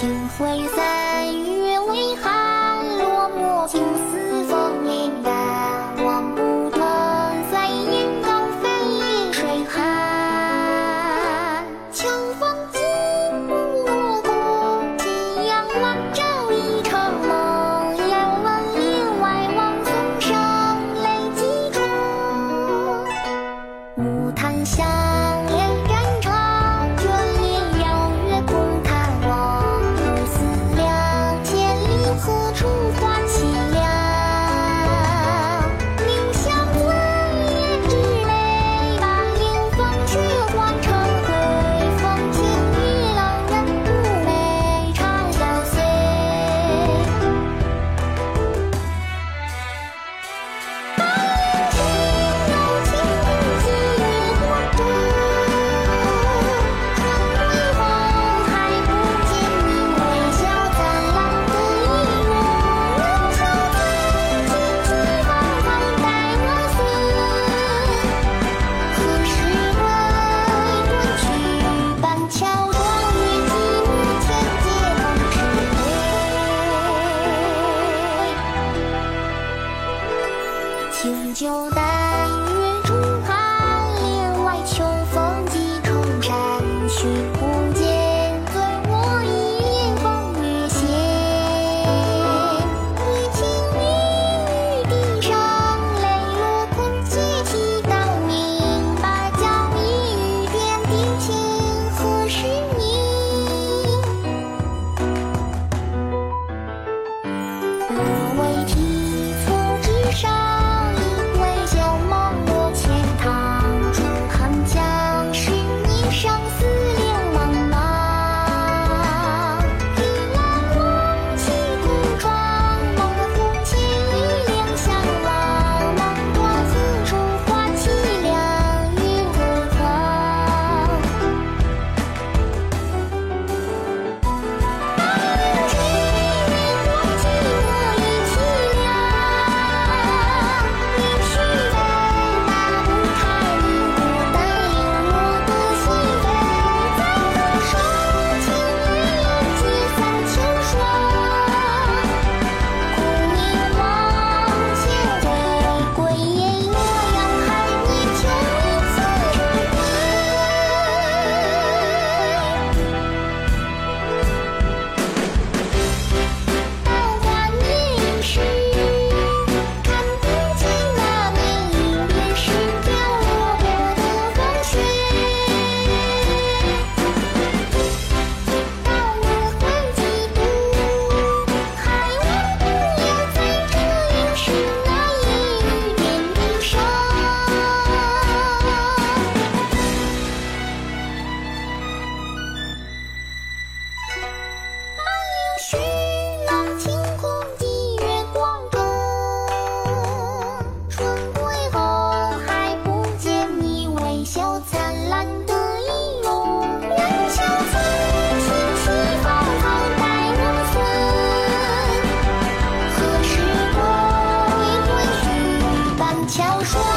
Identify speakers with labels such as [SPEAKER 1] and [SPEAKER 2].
[SPEAKER 1] 清辉散，敬酒难。小说。